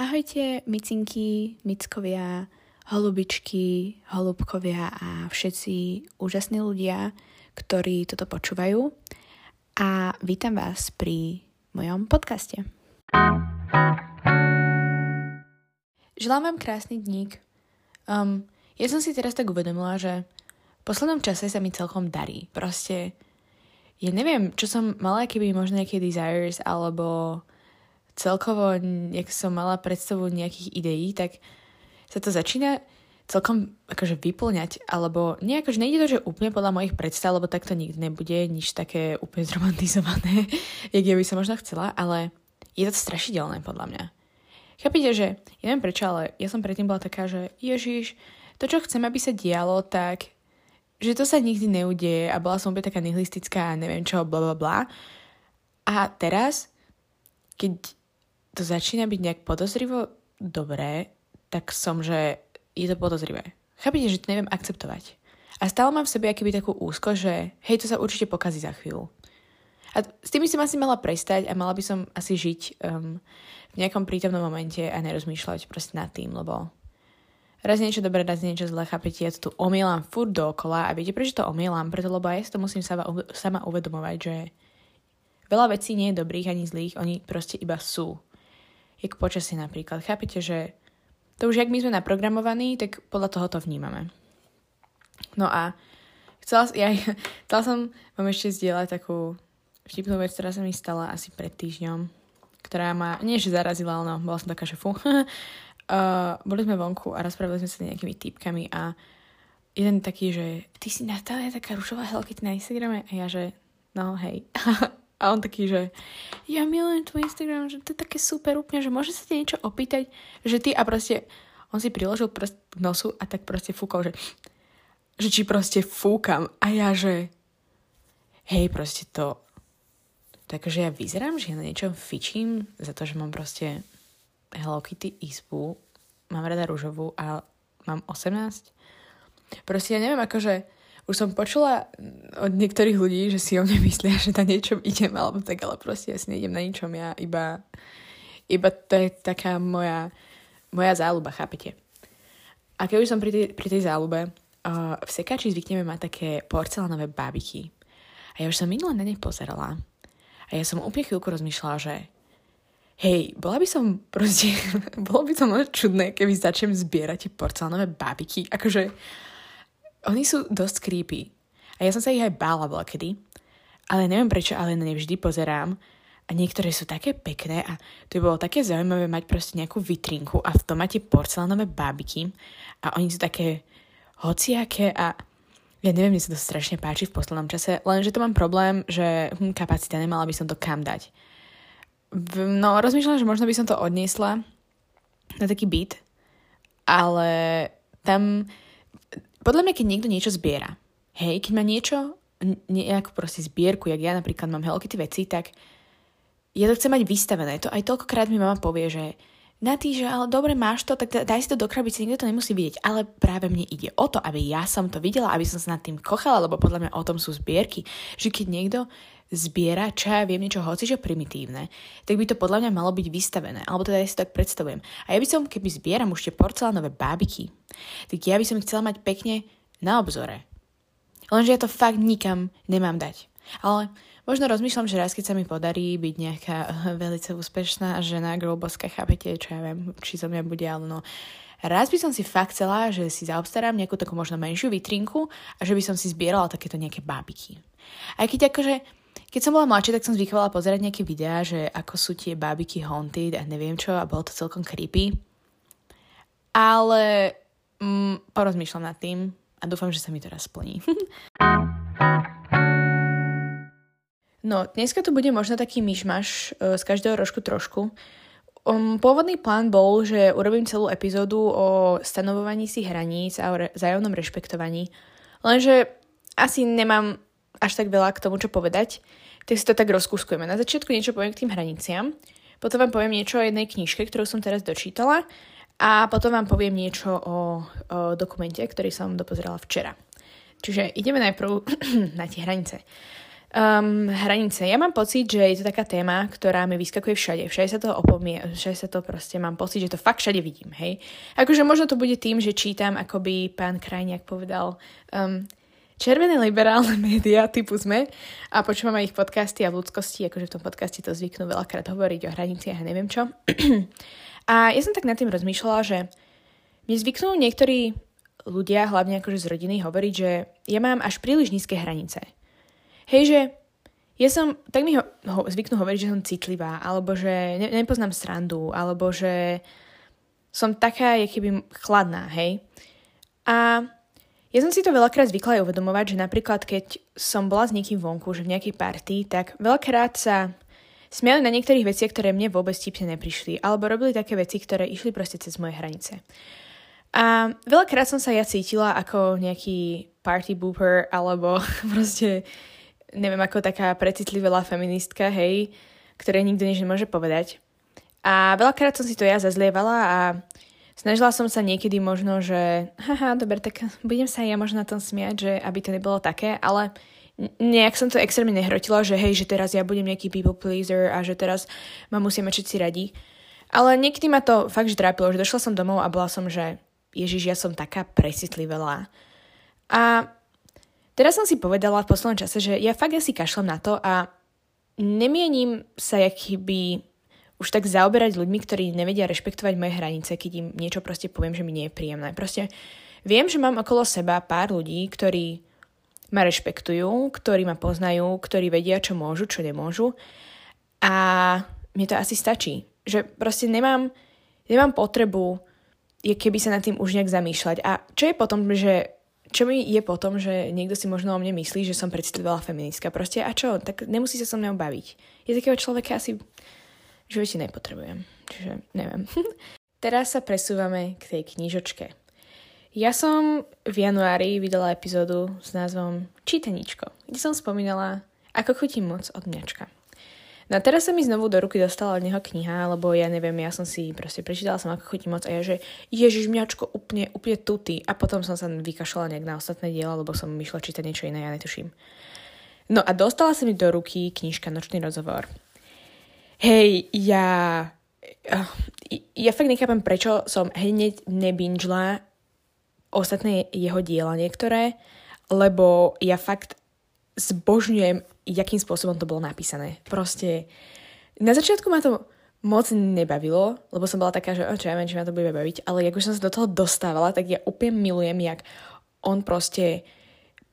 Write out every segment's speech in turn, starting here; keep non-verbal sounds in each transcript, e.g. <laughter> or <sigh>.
Ahojte, micinky, mickovia, holubičky, holubkovia a všetci úžasní ľudia, ktorí toto počúvajú. A vítam vás pri mojom podcaste. Želám vám krásny dník. Um, ja som si teraz tak uvedomila, že v poslednom čase sa mi celkom darí. Proste, ja neviem, čo som mala, keby možno nejaké desires, alebo celkovo, jak som mala predstavu nejakých ideí, tak sa to začína celkom akože vyplňať, alebo nie akože nejde to, že úplne podľa mojich predstav, lebo tak to nikdy nebude, nič také úplne <laughs> zromantizované, jak ja by som možno chcela, ale je to strašidelné podľa mňa. Chápete, že ja neviem prečo, ale ja som predtým bola taká, že Ježiš, to, čo chcem, aby sa dialo, tak že to sa nikdy neudeje a bola som úplne taká nihilistická a neviem čo, bla bla bla. A teraz, keď to začína byť nejak podozrivo dobré, tak som, že je to podozrivé. Chápete, že to neviem akceptovať. A stále mám v sebe akýby takú úzko, že hej, to sa určite pokazí za chvíľu. A s tým by som asi mala prestať a mala by som asi žiť um, v nejakom prítomnom momente a nerozmýšľať proste nad tým, lebo raz niečo dobré, raz niečo zlé, chápete, ja to tu omielam furt dookola a viete, prečo to omielam? Preto, lebo ja si to musím sama, sama uvedomovať, že veľa vecí nie je dobrých ani zlých, oni proste iba sú. Jak počasie napríklad. Chápete, že to už, jak my sme naprogramovaní, tak podľa toho to vnímame. No a chcela, ja, <laughs> chcela som vám ešte zdieľať takú vtipnú vec, ktorá sa mi stala asi pred týždňom, ktorá ma, nie že zarazila, no, bola som taká, že fú. <laughs> uh, boli sme vonku a rozprávali sme sa nejakými typkami a jeden taký, že ty si Natália taká rušová Hello na Instagrame a ja, že no hej. <laughs> a on taký, že ja milujem tvoj Instagram, že to je také super úplne, že môže sa ti niečo opýtať, že ty a proste on si priložil prst k nosu a tak proste fúkol, že že či proste fúkam a ja, že hej, proste to Takže ja vyzerám, že ja na niečom fičím za to, že mám proste Hello Kitty izbu, mám rada rúžovú a mám 18. Proste ja neviem, akože už som počula od niektorých ľudí, že si o mne <laughs> myslia, že na niečom idem, alebo tak, ale proste ja si nejdem na ničom, ja iba, iba to je taká moja, moja záľuba, chápete? A keď už som pri tej, pri tej záľube, uh, v sekači zvykneme mať také porcelánové bábiky. A ja už som minule na ne pozerala a ja som úplne chvíľku rozmýšľala, že hej, bola by som proste, <laughs> bolo by to čudné, keby začnem zbierať tie porcelánové bábiky. Akože, oni sú dosť creepy. A ja som sa ich aj bála bola kedy. Ale neviem prečo, ale na ne vždy pozerám. A niektoré sú také pekné a to by bolo také zaujímavé mať proste nejakú vitrinku a v tom máte porcelánové bábiky a oni sú také hociaké a ja neviem, mi sa to strašne páči v poslednom čase, lenže to mám problém, že hm, kapacita nemala by som to kam dať. No, rozmýšľam, že možno by som to odniesla na taký byt, ale tam, podľa mňa, keď niekto niečo zbiera, hej, keď má niečo, nejakú proste zbierku, jak ja napríklad mám Hello Kitty veci, tak ja to chcem mať vystavené. To aj toľkokrát mi mama povie, že na tý, že ale dobre máš to, tak daj si to do krabice, nikto to nemusí vidieť. Ale práve mne ide o to, aby ja som to videla, aby som sa nad tým kochala, lebo podľa mňa o tom sú zbierky. Že keď niekto zbiera, čo ja viem niečo hoci, že primitívne, tak by to podľa mňa malo byť vystavené. Alebo teda ja si tak predstavujem. A ja by som, keby zbieram už tie porcelánové bábiky, tak ja by som ich chcela mať pekne na obzore. Lenže ja to fakt nikam nemám dať. Ale Možno rozmýšľam, že raz, keď sa mi podarí byť nejaká <laughs> velice úspešná žena, girlboska, chápete, čo ja viem, či zo mňa bude, ale no, raz by som si fakt chcela, že si zaobstarám nejakú takú možno menšiu vitrinku a že by som si zbierala takéto nejaké bábiky. Aj keď akože, keď som bola mladšia, tak som zvykovala pozerať nejaké videá, že ako sú tie bábiky haunted a neviem čo a bolo to celkom creepy. Ale mm, porozmýšľam nad tým a dúfam, že sa mi to raz splní. <laughs> No, dneska tu bude možno taký myšmaš uh, z každého rožku trošku. Um, pôvodný plán bol, že urobím celú epizódu o stanovovaní si hraníc a o re- rešpektovaní. Lenže asi nemám až tak veľa k tomu, čo povedať, tak si to tak rozkúskujeme. Na začiatku niečo poviem k tým hraniciam, potom vám poviem niečo o jednej knižke, ktorú som teraz dočítala a potom vám poviem niečo o, o dokumente, ktorý som dopozerala včera. Čiže ideme najprv <clears throat> na tie hranice. Um, hranice. Ja mám pocit, že je to taká téma, ktorá mi vyskakuje všade. Všade sa to opomie, všade sa to proste, mám pocit, že to fakt všade vidím, hej. Akože možno to bude tým, že čítam, ako by pán Krajniak povedal, um, červené liberálne <laughs> médiá typu sme a počúvam aj ich podcasty a v ľudskosti, akože v tom podcaste to zvyknú veľakrát hovoriť o hraniciach a neviem čo. <clears throat> a ja som tak nad tým rozmýšľala, že mne zvyknú niektorí ľudia, hlavne akože z rodiny, hovoriť, že ja mám až príliš nízke hranice Hej, že ja som, tak mi ho, ho zvyknú hovoriť, že som citlivá, alebo že ne, nepoznám srandu, alebo že som taká, je keby chladná, hej. A ja som si to veľakrát zvykla aj uvedomovať, že napríklad keď som bola s niekým vonku, že v nejakej party, tak veľakrát sa smiali na niektorých veciach, ktoré mne vôbec tipne neprišli, alebo robili také veci, ktoré išli proste cez moje hranice. A veľakrát som sa ja cítila ako nejaký party booper, alebo <laughs> proste neviem, ako taká precitlivelá feministka, hej, ktoré nikto nič nemôže povedať. A veľakrát som si to ja zazlievala a snažila som sa niekedy možno, že haha, dobre, tak budem sa ja možno na tom smiať, že aby to nebolo také, ale nejak som to extrémne nehrotila, že hej, že teraz ja budem nejaký people pleaser a že teraz ma musíme všetci radi. Ale niekedy ma to fakt že trápilo, že došla som domov a bola som, že Ježiš, ja som taká presitlivelá. A Teraz som si povedala v poslednom čase, že ja fakt asi kašlem na to a nemienim sa by už tak zaoberať ľuďmi, ktorí nevedia rešpektovať moje hranice, keď im niečo proste poviem, že mi nie je príjemné. Proste viem, že mám okolo seba pár ľudí, ktorí ma rešpektujú, ktorí ma poznajú, ktorí vedia, čo môžu, čo nemôžu. A mne to asi stačí. Že proste nemám, nemám potrebu je keby sa nad tým už nejak zamýšľať. A čo je potom, že čo mi je potom, že niekto si možno o mne myslí, že som predstavovala feministka. Proste a čo? Tak nemusí sa so mnou baviť. Je takého človeka asi v živote nepotrebujem. Čiže neviem. <laughs> Teraz sa presúvame k tej knižočke. Ja som v januári vydala epizódu s názvom Čítaničko, kde som spomínala, ako chutím moc od mňačka. No a teraz sa mi znovu do ruky dostala od neho kniha, lebo ja neviem, ja som si proste prečítala som ako chutí moc a ja, že ježiš mňačko úplne, úplne tuty. A potom som sa vykašľala nejak na ostatné diela, lebo som myšla čítať niečo iné, ja netuším. No a dostala sa mi do ruky knižka Nočný rozhovor. Hej, ja... Ja fakt nechápem, prečo som hneď nebinžla ostatné jeho diela niektoré, lebo ja fakt zbožňujem jakým spôsobom to bolo napísané. Proste na začiatku ma to moc nebavilo, lebo som bola taká, že čo ja viem, či ma to bude baviť, ale už som sa do toho dostávala, tak ja úplne milujem, jak on proste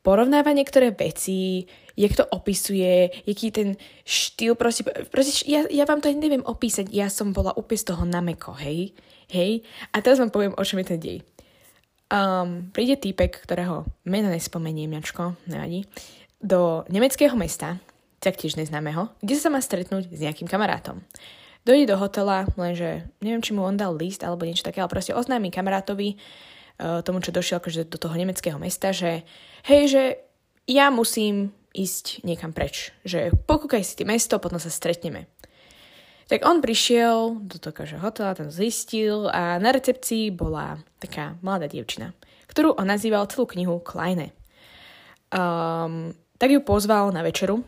porovnáva niektoré veci, jak to opisuje, jaký ten štýl, proste, proste ja, ja vám to aj neviem opísať, ja som bola úplne z toho nameko, hej, hej, a teraz vám poviem, o čom je ten dej. Um, príde týpek, ktorého meno nespomeniem, Jačko, nevadí, do nemeckého mesta, taktiež neznámeho, kde sa má stretnúť s nejakým kamarátom. Dojde do hotela, lenže neviem, či mu on dal list alebo niečo také, ale proste oznámi kamarátovi, uh, tomu, čo došiel akože do toho nemeckého mesta, že hej, že ja musím ísť niekam preč. Že pokúkaj si tým mesto, potom sa stretneme. Tak on prišiel do toho akože hotela, tam zistil a na recepcii bola taká mladá dievčina, ktorú on nazýval celú knihu Kleine. Um, tak ju pozval na večeru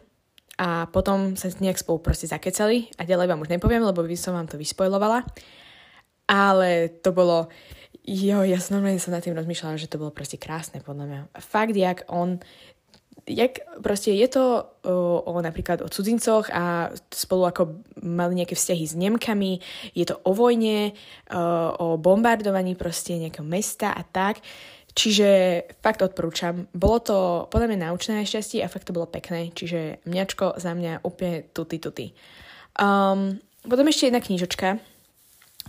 a potom sa nejak spolu proste zakecali a ďalej vám už nepoviem, lebo by som vám to vyspojlovala. Ale to bolo, jo, ja som normálne som nad tým rozmýšľala, že to bolo proste krásne podľa mňa. Fakt, jak on, jak proste je to o, o napríklad o cudzincoch a spolu ako mali nejaké vzťahy s Nemkami, je to o vojne, o, o bombardovaní proste nejakého mesta a tak. Čiže fakt odporúčam. Bolo to podľa mňa naučné šťastie a fakt to bolo pekné. Čiže mňačko za mňa úplne tuty tuty. Um, potom ešte jedna knižočka.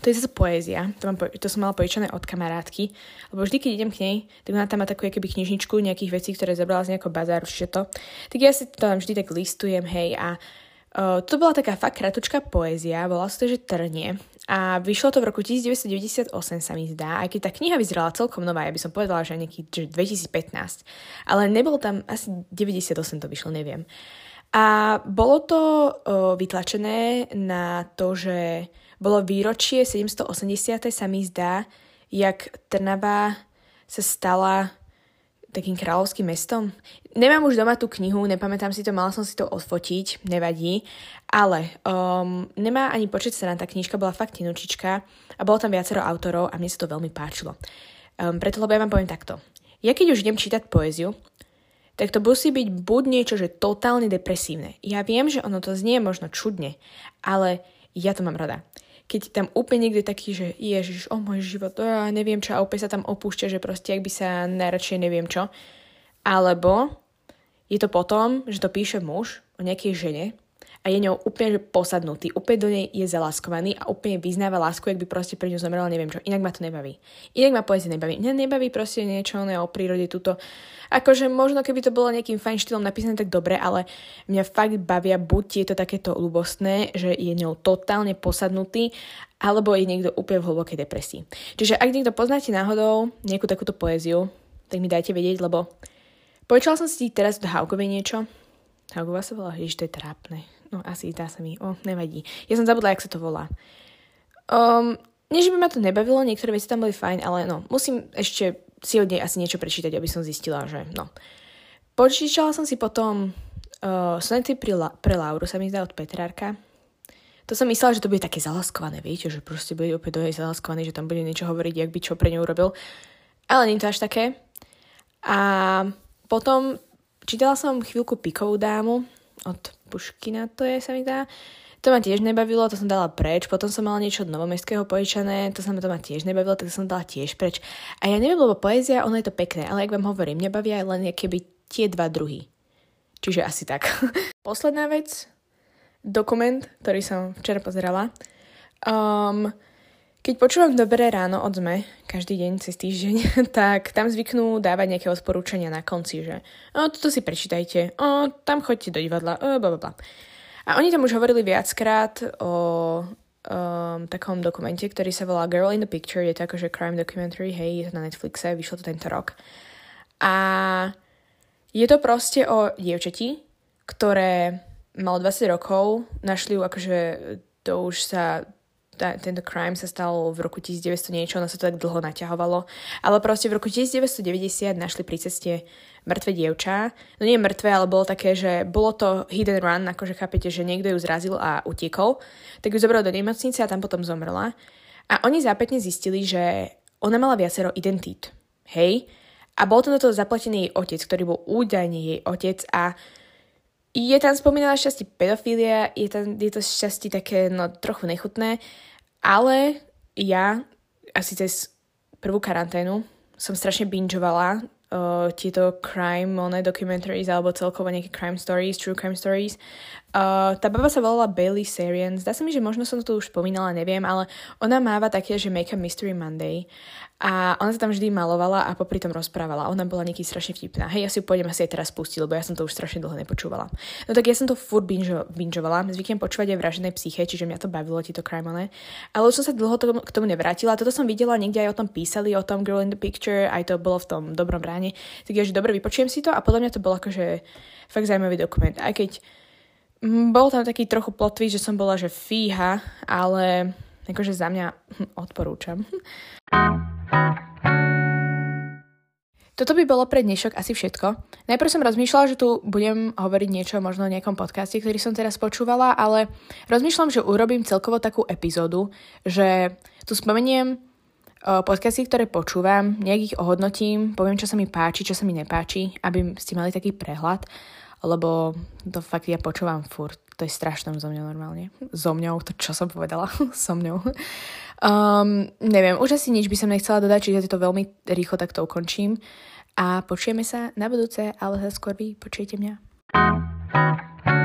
To je zase poézia. To, mám, to som mala požičané od kamarátky. Lebo vždy, keď idem k nej, tak ona tam má takú keby knižničku nejakých vecí, ktoré zabrala z nejakého bazáru, to. Tak ja si to tam vždy tak listujem, hej, a To bola taká fakt kratučká poézia, volala sa to, že Trnie. A vyšlo to v roku 1998, sa mi zdá, aj keď tá kniha vyzerala celkom nová, ja by som povedala, že nejaký že 2015. Ale nebol tam, asi 98 to vyšlo, neviem. A bolo to uh, vytlačené na to, že bolo výročie 780. sa mi zdá, jak Trnava sa stala takým kráľovským mestom. Nemám už doma tú knihu, nepamätám si to, mala som si to odfotiť, nevadí, ale um, nemá ani počet strán, tá knižka bola fakt tenučička a bolo tam viacero autorov a mne sa to veľmi páčilo. Um, preto, lebo ja vám poviem takto. Ja keď už idem čítať poéziu, tak to musí byť buď niečo, že totálne depresívne. Ja viem, že ono to znie možno čudne, ale ja to mám rada keď tam úplne niekde taký, že ježiš, o môj život, o, ja neviem čo, a úplne sa tam opúšťa, že proste, ak by sa najradšej neviem čo. Alebo je to potom, že to píše muž o nejakej žene a je ňou úplne že posadnutý, úplne do nej je zaláskovaný a úplne vyznáva lásku, ak by proste pre ňu zomrela, neviem čo. Inak ma to nebaví. Inak ma poezie nebaví. Mňa nebaví proste niečo ne, o prírode tuto. Akože možno keby to bolo nejakým fajn štýlom napísané, tak dobre, ale mňa fakt bavia buď tieto takéto ľubostné, že je ňou totálne posadnutý, alebo je niekto úplne v hlbokej depresii. Čiže ak niekto poznáte náhodou nejakú takúto poéziu, tak mi dajte vedieť, lebo počula som si teraz do Haugovej niečo. Haugová sa volá, ježiš, to je trápne. No asi dá sa mi, o, nevadí. Ja som zabudla, jak sa to volá. Um, nie, že by ma to nebavilo, niektoré veci tam boli fajn, ale no, musím ešte si od nej asi niečo prečítať, aby som zistila, že no. Počíčala som si potom uh, sonety pre, La- pre Lauru, sa mi zdá od Petrárka. To som myslela, že to bude také zalaskované, viete, že proste bude opäť dojej zalaskovaný, že tam bude niečo hovoriť, jak by čo pre ňu urobil. Ale nie to až také. A potom čítala som chvíľku Pikovú dámu od Puškina to je, sa mi dá. To ma tiež nebavilo, to som dala preč. Potom som mala niečo od novomestského pojičané, to sa ma to ma tiež nebavilo, tak som dala tiež preč. A ja neviem, lebo poézia, ono je to pekné, ale ak vám hovorím, nebavia aj len keby tie dva druhy. Čiže asi tak. <laughs> Posledná vec, dokument, ktorý som včera pozerala. Um, keď počúvam Dobré ráno od ZME, každý deň cez týždeň, <laughs> tak tam zvyknú dávať nejaké odporúčania na konci, že o, toto si prečítajte, o, tam choďte do divadla, o, bla, bla. A oni tam už hovorili viackrát o um, takom dokumente, ktorý sa volá Girl in the Picture, je to akože crime documentary, hej, je to na Netflixe, vyšlo to tento rok. A je to proste o dievčati, ktoré malo 20 rokov, našli ju akože to už sa tá, tento crime sa stal v roku 1900 niečo, ono sa to tak dlho naťahovalo, ale proste v roku 1990 našli pri ceste mŕtve dievča. No nie mŕtve, ale bolo také, že bolo to and run, akože chápete, že niekto ju zrazil a utiekol, tak ju zobral do nemocnice a tam potom zomrela. A oni zápätne zistili, že ona mala viacero identít. Hej? A bol to na to zaplatený jej otec, ktorý bol údajne jej otec a je tam spomínaná šťastie pedofília, je, tam, je to šťastie také no, trochu nechutné ale ja asi cez prvú karanténu som strašne bingeovala uh, tieto crime one documentaries alebo celkovo nejaké crime stories, true crime stories. Uh, tá baba sa volala Bailey Sarian. Zdá sa mi, že možno som to už spomínala, neviem, ale ona máva také, že Make a Mystery Monday. A ona sa tam vždy malovala a popri tom rozprávala. Ona bola nejaký strašne vtipná. Hej, ja si pôjdem asi aj teraz pustiť, lebo ja som to už strašne dlho nepočúvala. No tak ja som to furt binžo, binžovala. Zvyknem počúvať aj vraženej psyche, čiže mňa to bavilo, tieto crime Ale už som sa dlho to, k tomu nevrátila. Toto som videla, niekde aj o tom písali, o tom Girl in the Picture, aj to bolo v tom dobrom bráne. Tak ja, že dobre, vypočujem si to a podľa mňa to bolo akože fakt zaujímavý dokument. Aj keď bol tam taký trochu plotvý, že som bola, že fíha, ale akože za mňa <laughs> odporúčam. Toto by bolo pre dnešok asi všetko. Najprv som rozmýšľala, že tu budem hovoriť niečo možno o nejakom podcaste, ktorý som teraz počúvala, ale rozmýšľam, že urobím celkovo takú epizódu, že tu spomeniem podcasty, ktoré počúvam, nejak ich ohodnotím, poviem, čo sa mi páči, čo sa mi nepáči, aby ste mali taký prehľad, lebo to fakt ja počúvam furt. To je strašné zo mňou normálne. So mňou, to čo som povedala, <laughs> so mňou. Um, neviem, už asi nič by som nechcela dodať, čiže to veľmi rýchlo takto ukončím. A počujeme sa na budúce, ale skôr vy počujete mňa.